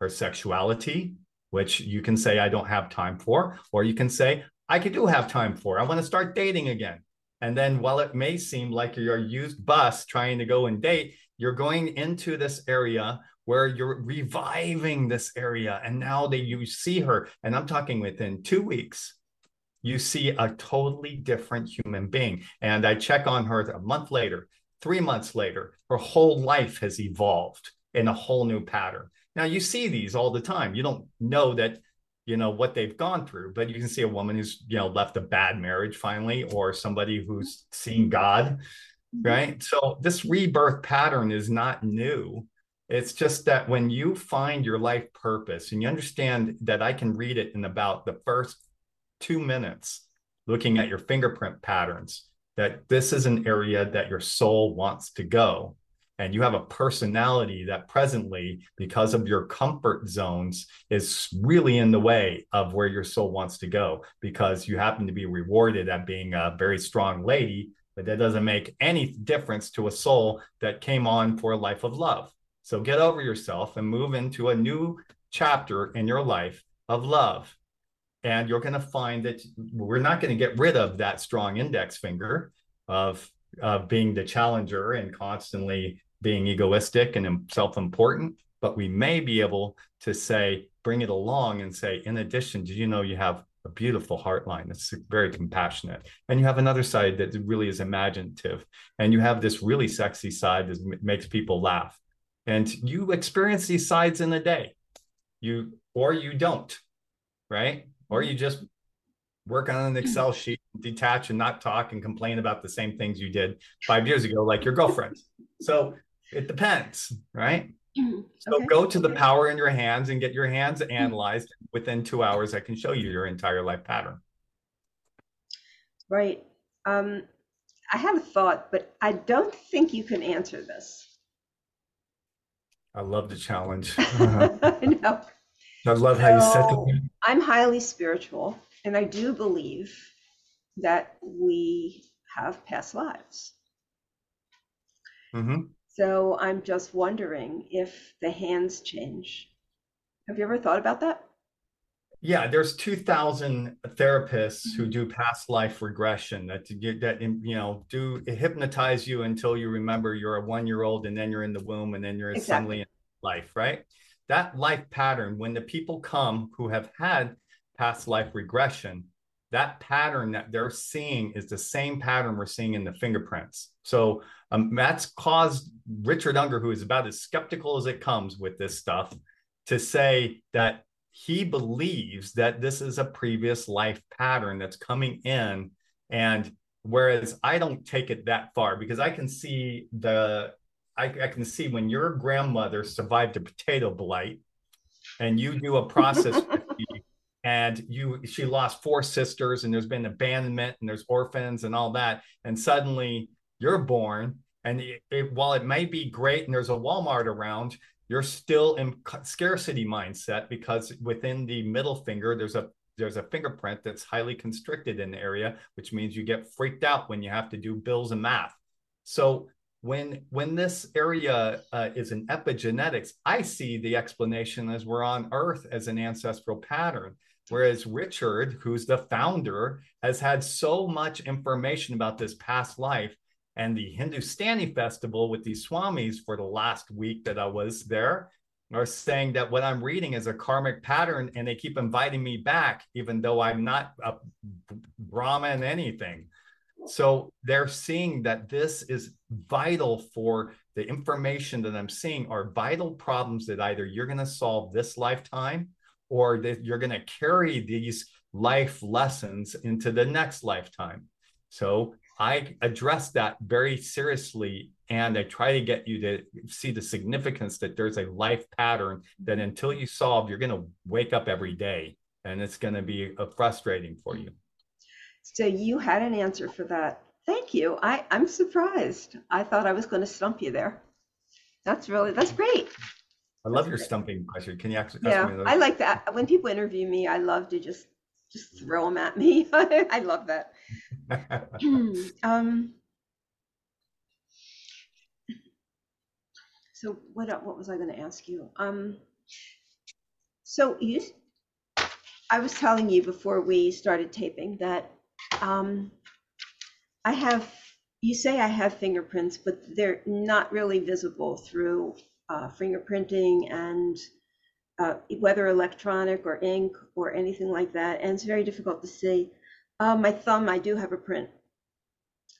her sexuality which you can say i don't have time for or you can say i could do have time for i want to start dating again and then while it may seem like you're a used bus trying to go and date you're going into this area where you're reviving this area and now that you see her and i'm talking within two weeks you see a totally different human being and i check on her a month later Three months later, her whole life has evolved in a whole new pattern. Now you see these all the time. You don't know that, you know, what they've gone through, but you can see a woman who's, you know, left a bad marriage finally, or somebody who's seen God, mm-hmm. right? So this rebirth pattern is not new. It's just that when you find your life purpose and you understand that I can read it in about the first two minutes, looking at your fingerprint patterns, that this is an area that your soul wants to go. And you have a personality that presently, because of your comfort zones, is really in the way of where your soul wants to go because you happen to be rewarded at being a very strong lady, but that doesn't make any difference to a soul that came on for a life of love. So get over yourself and move into a new chapter in your life of love. And you're going to find that we're not going to get rid of that strong index finger of of being the challenger and constantly being egoistic and self-important but we may be able to say bring it along and say in addition did you know you have a beautiful heart line? That's very compassionate. And you have another side that really is imaginative. And you have this really sexy side that makes people laugh and you experience these sides in a day you or you don't right or you just work on an. Excel sheet, detach and not talk and complain about the same things you did five years ago, like your girlfriend. So it depends, right? Hmm. So okay. go to the power in your hands and get your hands hmm. analyzed. Within two hours, I can show you your entire life pattern. Right. Um, I have a thought, but I don't think you can answer this. I love the challenge. I know. I love how you said that. I'm highly spiritual, and I do believe that we have past lives. Mm-hmm. So I'm just wondering if the hands change. Have you ever thought about that? Yeah, there's 2,000 therapists who mm-hmm. do past life regression that that you know do hypnotize you until you remember you're a one year old and then you're in the womb and then you're exactly. suddenly in life, right? that life pattern, when the people come who have had past life regression, that pattern that they're seeing is the same pattern we're seeing in the fingerprints. So um, that's caused Richard Unger, who is about as skeptical as it comes with this stuff, to say that he believes that this is a previous life pattern that's coming in. And whereas I don't take it that far because I can see the I, I can see when your grandmother survived a potato blight and you do a process and you she lost four sisters and there's been abandonment and there's orphans and all that and suddenly you're born and it, it, while it may be great and there's a walmart around you're still in scarcity mindset because within the middle finger there's a there's a fingerprint that's highly constricted in the area which means you get freaked out when you have to do bills and math. So when when this area uh, is in epigenetics i see the explanation as we're on earth as an ancestral pattern. Whereas richard who's the founder has had so much information about this past life and the hindustani festival with these swamis for the last week that i was there are saying that what i'm reading is a karmic pattern and they keep inviting me back even though i'm not a brahmin anything so they're seeing that this is vital for the information that I'm seeing are vital problems that either you're going to solve this lifetime or that you're going to carry these life lessons into the next lifetime. So I address that very seriously and I try to get you to see the significance that there's a life pattern that until you solve, you're going to wake up every day and it's going to be uh, frustrating for you. So you had an answer for that. Thank you. I, I'm surprised. I thought I was going to stump you there. That's really, that's great. I love your stumping question. Can you actually? Yeah, I like that. When people interview me, I love to just just throw them at me. I love that. um, so what what was I going to ask you? Um, so you, I was telling you before we started taping that um, I have, you say I have fingerprints, but they're not really visible through uh, fingerprinting and uh, whether electronic or ink or anything like that. And it's very difficult to see. Uh, my thumb, I do have a print.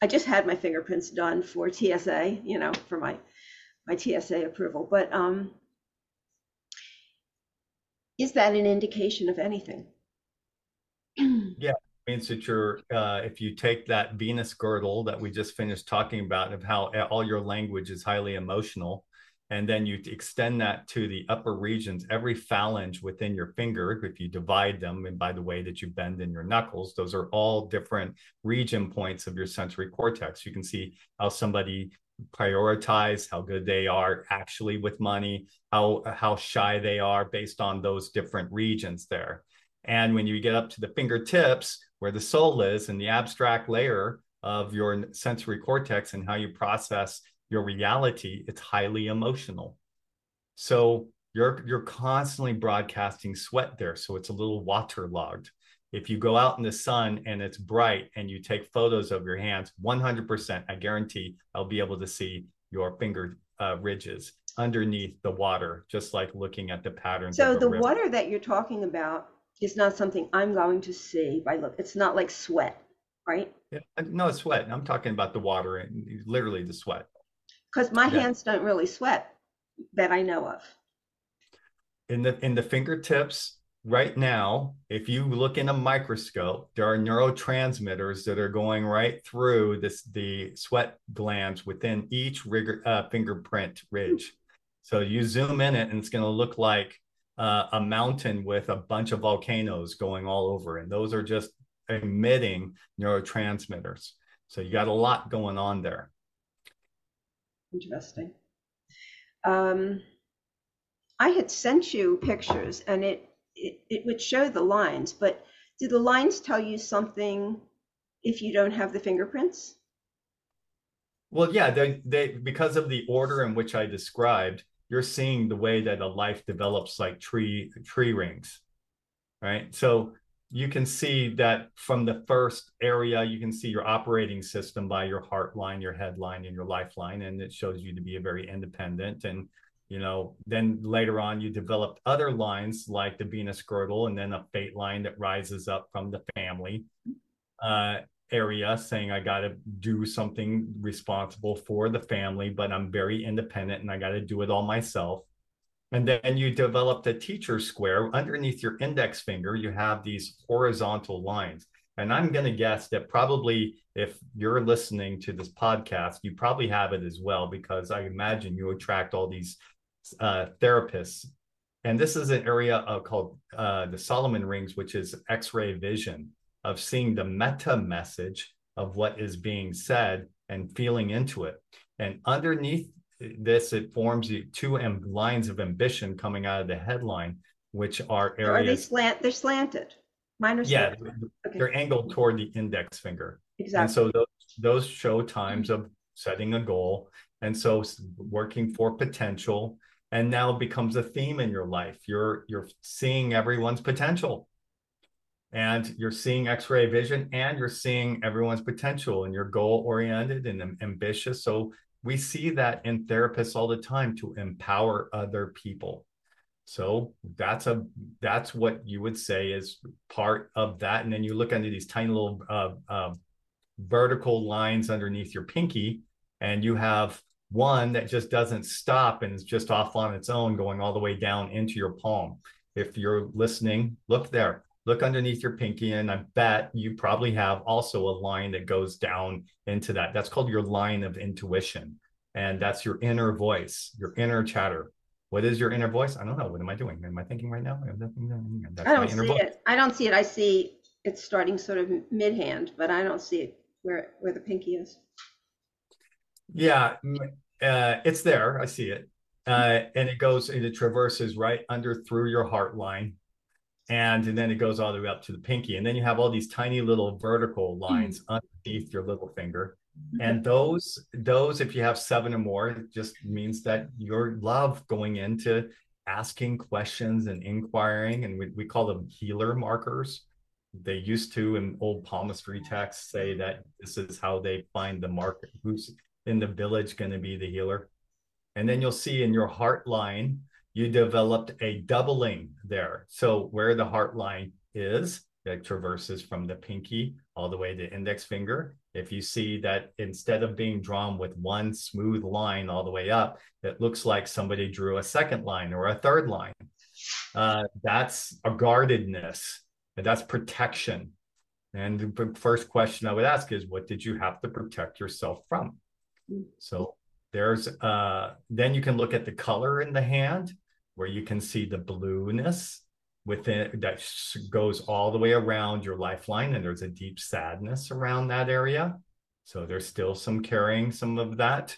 I just had my fingerprints done for TSA, you know, for my my TSA approval. But um, is that an indication of anything? Yeah, it means that you're uh, if you take that venus girdle that we just finished talking about of how all your language is highly emotional and then you extend that to the upper regions every phalange within your finger if you divide them and by the way that you bend in your knuckles those are all different region points of your sensory cortex. You can see how somebody prioritize how good they are actually with money how how shy they are based on those different regions there. And when you get up to the fingertips where the soul is and the abstract layer of your sensory cortex and how you process your reality, it's highly emotional. So you're you're constantly broadcasting sweat there. So it's a little waterlogged. If you go out in the sun and it's bright and you take photos of your hands, 100%, I guarantee I'll be able to see your finger uh, ridges underneath the water, just like looking at the patterns. So the river. water that you're talking about is not something I'm going to see by look. It's not like sweat, right? Yeah, no, sweat. I'm talking about the water and literally the sweat. Because my yeah. hands don't really sweat that I know of. In the in the fingertips, right now, if you look in a microscope, there are neurotransmitters that are going right through this the sweat glands within each rigor, uh, fingerprint ridge. So you zoom in it, and it's going to look like uh, a mountain with a bunch of volcanoes going all over, and those are just emitting neurotransmitters. So you got a lot going on there. Interesting. Um, I had sent you pictures, and it, it it would show the lines, but do the lines tell you something if you don't have the fingerprints? Well, yeah, they they because of the order in which I described, you're seeing the way that a life develops like tree tree rings right so you can see that from the first area you can see your operating system by your heart line your headline and your lifeline and it shows you to be a very independent and you know then later on you developed other lines like the venus girdle and then a fate line that rises up from the family uh, area saying I got to do something responsible for the family, but I'm very independent and I got to do it all myself. And then you develop the teacher square underneath your index finger, you have these horizontal lines. And I'm going to guess that probably if you're listening to this podcast, you probably have it as well, because I imagine you attract all these uh, therapists. And this is an area uh, called uh, the Solomon rings, which is X ray vision of seeing the meta message of what is being said and feeling into it. And underneath this, it forms two lines of ambition coming out of the headline, which are areas. Are they slant? They're slanted. Mine are yeah, okay. they're angled toward the index finger. Exactly. And so those those show times mm-hmm. of setting a goal, and so working for potential, and now becomes a theme in your life. You're you're seeing everyone's potential and you're seeing x-ray vision and you're seeing everyone's potential and you're goal oriented and ambitious so we see that in therapists all the time to empower other people. So that's a that's what you would say is part of that. And then you look under these tiny little uh, uh, vertical lines underneath your pinky and you have one that just doesn't stop and is just off on its own going all the way down into your palm. If you're listening look there look underneath your pinky and I bet you probably have also a line that goes down into that. That's called your line of intuition. And that's your inner voice, your inner chatter. What is your inner voice? I don't know. What am I doing? Am I thinking right now? That's I don't see voice. it. I don't see it. I see it's starting sort of mid hand, but I don't see it where where the pinky is. Yeah, uh, it's there. I see it. Uh, and it goes and it traverses right under through your heart line and, and then it goes all the way up to the pinky. And then you have all these tiny little vertical lines mm-hmm. underneath your little finger. And those those if you have seven or more it just means that your love going into asking questions and inquiring and we, we call them healer markers. They used to in old palmistry texts say that this is how they find the marker who's in the village going to be the healer. And then you'll see in your heart line you developed a doubling there. So where the heart line is, that traverses from the pinky all the way to index finger. If you see that instead of being drawn with one smooth line all the way up, it looks like somebody drew a second line or a third line. Uh, that's a guardedness, and that's protection. And the first question I would ask is, what did you have to protect yourself from? So there's uh, then you can look at the color in the hand, where you can see the blueness within that goes all the way around your lifeline and there's a deep sadness around that area. So there's still some carrying some of that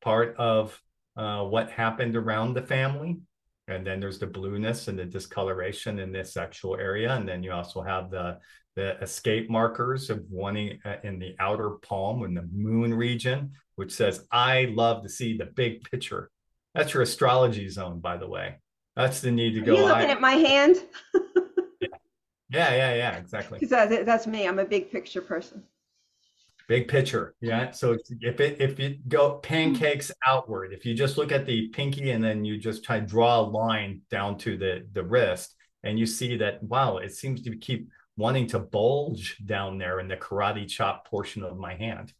part of uh, what happened around the family. And then there's the blueness and the discoloration in this sexual area. And then you also have the the escape markers of wanting uh, in the outer palm in the moon region which says i love to see the big picture that's your astrology zone by the way that's the need to go. Are you looking I, at my hand? yeah. yeah, yeah, yeah, exactly. That, that's me. I'm a big picture person. Big picture, yeah. So if it if you go pancakes outward, if you just look at the pinky and then you just try to draw a line down to the the wrist, and you see that wow, it seems to keep wanting to bulge down there in the karate chop portion of my hand,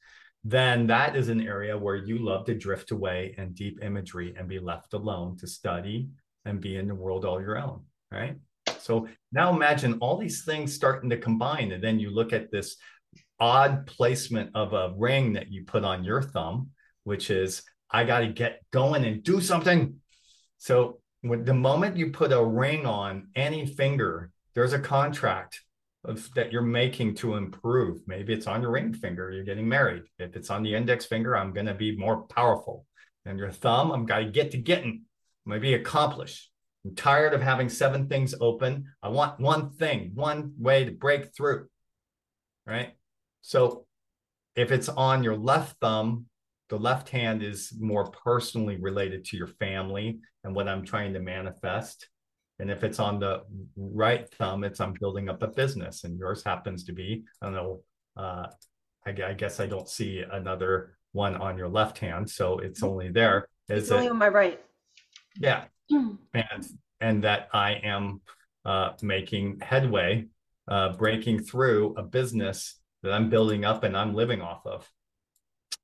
then that is an area where you love to drift away in deep imagery and be left alone to study and be in the world all your own, right? So now imagine all these things starting to combine, and then you look at this odd placement of a ring that you put on your thumb, which is I got to get going and do something. So the moment you put a ring on any finger, there's a contract of, that you're making to improve. Maybe it's on your ring finger, you're getting married. If it's on the index finger, I'm going to be more powerful. And your thumb, I'm going to get to getting maybe accomplish. I'm tired of having seven things open. I want one thing, one way to break through. Right. So if it's on your left thumb, the left hand is more personally related to your family and what I'm trying to manifest. And if it's on the right thumb, it's I'm building up a business. And yours happens to be, I don't know, uh, I, I guess I don't see another one on your left hand. So it's only there. Is it's only it, on my right. Yeah. And and that I am uh, making headway, uh, breaking through a business that I'm building up and I'm living off of.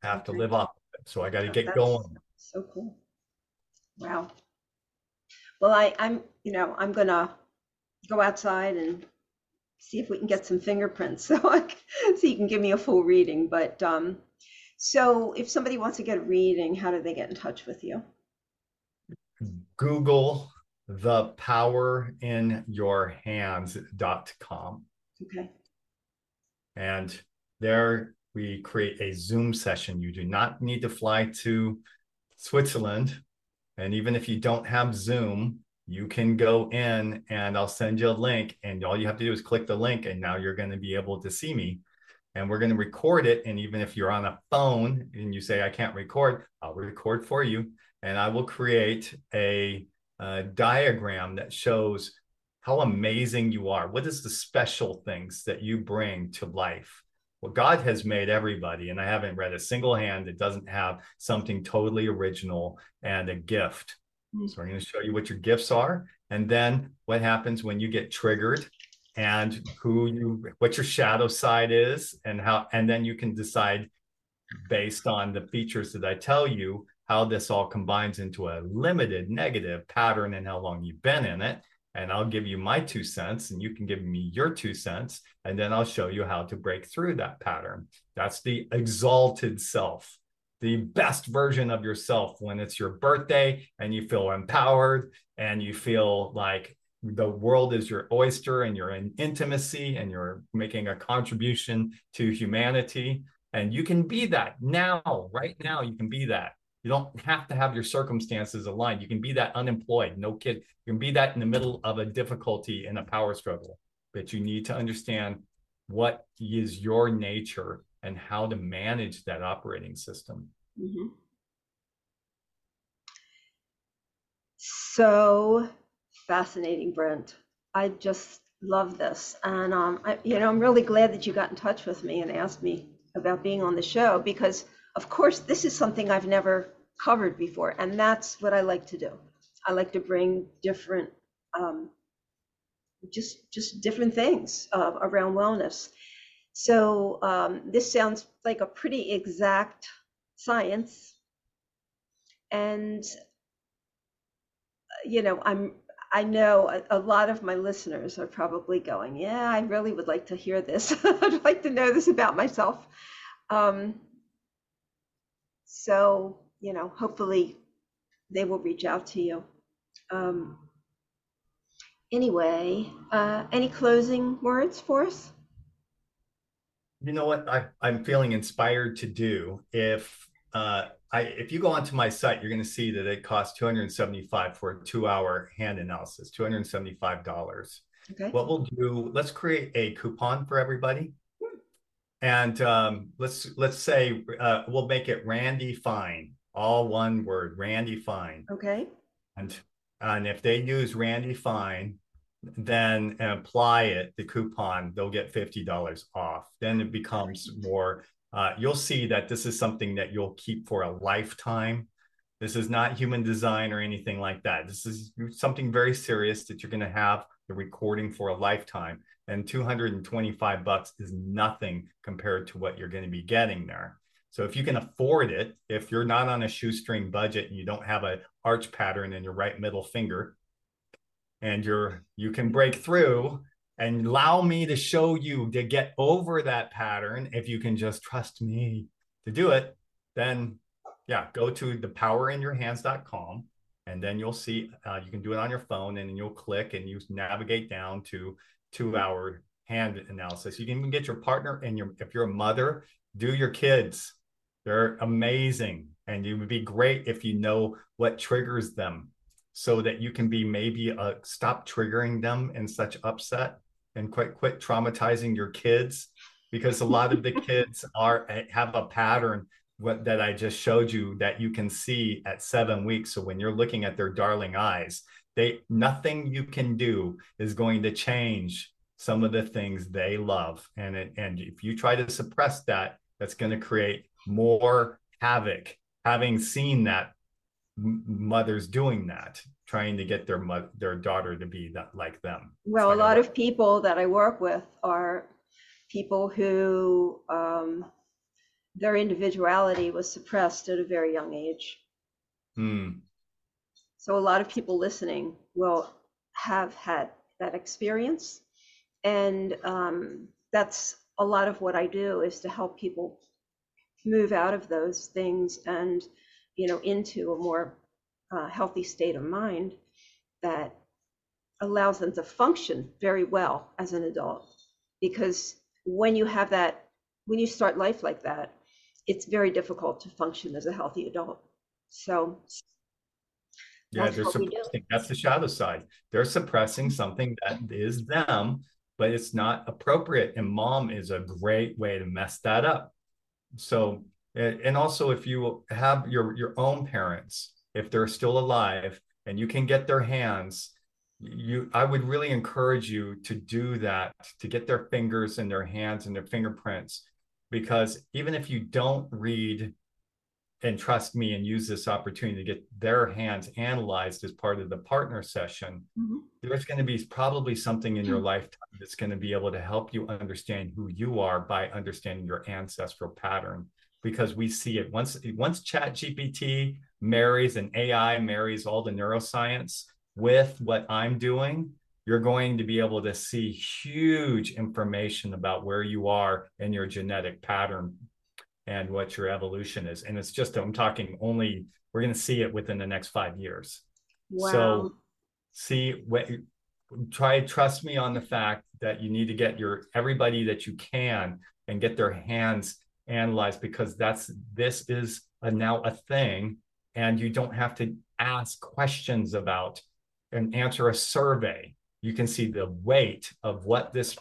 I have to live off of it. So I got to get going. So cool. Wow. Well, I, I'm, you know, I'm gonna go outside and see if we can get some fingerprints so I, so you can give me a full reading. But um, so if somebody wants to get a reading, how do they get in touch with you? Google the power in your hands.com. Okay. And there we create a Zoom session. You do not need to fly to Switzerland. And even if you don't have Zoom, you can go in and I'll send you a link. And all you have to do is click the link, and now you're going to be able to see me. And we're going to record it. And even if you're on a phone and you say, I can't record, I'll record for you. And I will create a uh, diagram that shows how amazing you are. What is the special things that you bring to life? Well, God has made everybody, and I haven't read a single hand that doesn't have something totally original and a gift. Mm-hmm. So I'm going to show you what your gifts are, and then what happens when you get triggered, and who you, what your shadow side is, and how, and then you can decide based on the features that I tell you how this all combines into a limited negative pattern and how long you've been in it. And I'll give you my two cents, and you can give me your two cents, and then I'll show you how to break through that pattern. That's the exalted self, the best version of yourself when it's your birthday and you feel empowered and you feel like the world is your oyster and you're in intimacy and you're making a contribution to humanity. And you can be that now, right now, you can be that. You don't have to have your circumstances aligned. You can be that unemployed, no kid. You can be that in the middle of a difficulty in a power struggle. But you need to understand what is your nature and how to manage that operating system. Mm-hmm. So fascinating, Brent. I just love this, and um, I, you know, I'm really glad that you got in touch with me and asked me about being on the show because of course, this is something I've never covered before, and that's what I like to do. I like to bring different, um, just just different things uh, around wellness. So um, this sounds like a pretty exact science. And, you know, I'm, I know a, a lot of my listeners are probably going, yeah, I really would like to hear this. I'd like to know this about myself. Um, so, you know, hopefully they will reach out to you. Um, anyway, uh, any closing words for us? You know what I, I'm feeling inspired to do if uh, I if you go onto my site, you're going to see that it costs 275 for a two-hour hand analysis, 275 dollars. Okay. What we'll do, let's create a coupon for everybody, and um, let's let's say uh, we'll make it Randy Fine, all one word, Randy Fine. Okay. And and if they use Randy Fine, then apply it, the coupon, they'll get $50 off. Then it becomes more, uh, you'll see that this is something that you'll keep for a lifetime. This is not human design or anything like that. This is something very serious that you're going to have the recording for a lifetime. And 225 bucks is nothing compared to what you're going to be getting there. So if you can afford it, if you're not on a shoestring budget and you don't have an arch pattern in your right middle finger, and you're you can break through and allow me to show you to get over that pattern. If you can just trust me to do it then yeah go to the thepowerinyourhands.com and then you'll see uh, you can do it on your phone and you'll click and you navigate down to two hour hand analysis. You can even get your partner and your if you're a mother do your kids. They're amazing and it would be great if you know what triggers them so that you can be maybe uh, stop triggering them in such upset and quit quit traumatizing your kids because a lot of the kids are eh, have a pattern what, that I just showed you that you can see at seven weeks. So when you're looking at their darling eyes, they nothing you can do is going to change some of the things they love. And it, and if you try to suppress that, that's going to create more havoc. Having seen that mothers doing that trying to get their mo- their daughter to be that like them. Well a lot of people that i work with are people who um, their individuality was suppressed at a very young age. Hmm. so a lot of people listening will have had that experience. And um, that's a lot of what i do is to help people move out of those things and you know, into a more uh, healthy state of mind that allows them to function very well as an adult. Because when you have that, when you start life like that, it's very difficult to function as a healthy adult. So, yeah, they're suppressing. That's the shadow side. They're suppressing something that is them, but it's not appropriate. And mom is a great way to mess that up. So and also if you have your your own parents if they're still alive and you can get their hands you i would really encourage you to do that to get their fingers and their hands and their fingerprints because even if you don't read and trust me and use this opportunity to get their hands analyzed as part of the partner session mm-hmm. there's going to be probably something in your mm-hmm. lifetime that's going to be able to help you understand who you are by understanding your ancestral pattern because we see it. Once once chat gpt marries and ai marries all the neuroscience with what i'm doing you're going to be able to see huge information about where you are in your genetic pattern and what your evolution is. And it's just i'm talking only we're going to see it within the next five years. Wow. so see what try trust me on the fact that you need to get your everybody that you can and get their hands analyze because that's this is a, now a thing and you don't have to ask questions about and answer a survey. You can see the weight of what this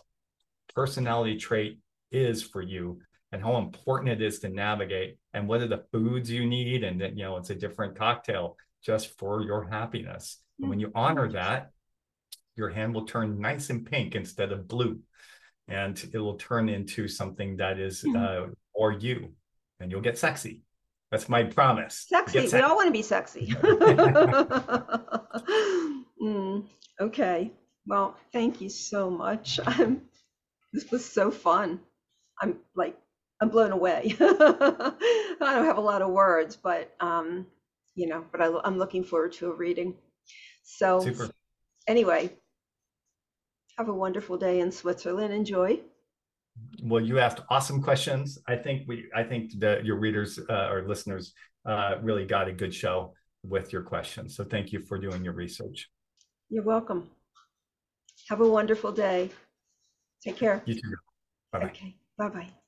personality trait is for you and how important it is to navigate and what are the foods you need and that you know it's a different cocktail just for your happiness. And when you honor that your hand will turn nice and pink instead of blue and it will turn into something that is uh, or you, and you'll get sexy. That's my promise. Sexy. sexy. We all want to be sexy. mm, okay. Well, thank you so much. this was so fun. I'm like, I'm blown away. I don't have a lot of words, but um, you know, but I, I'm looking forward to a reading. So Super. anyway, have a wonderful day in Switzerland. Enjoy. Well, you asked awesome questions. I think we, I think that your readers uh, or listeners uh, really got a good show with your questions. So thank you for doing your research. You're welcome. Have a wonderful day. Take care. You too. Bye-bye. Okay. Bye bye.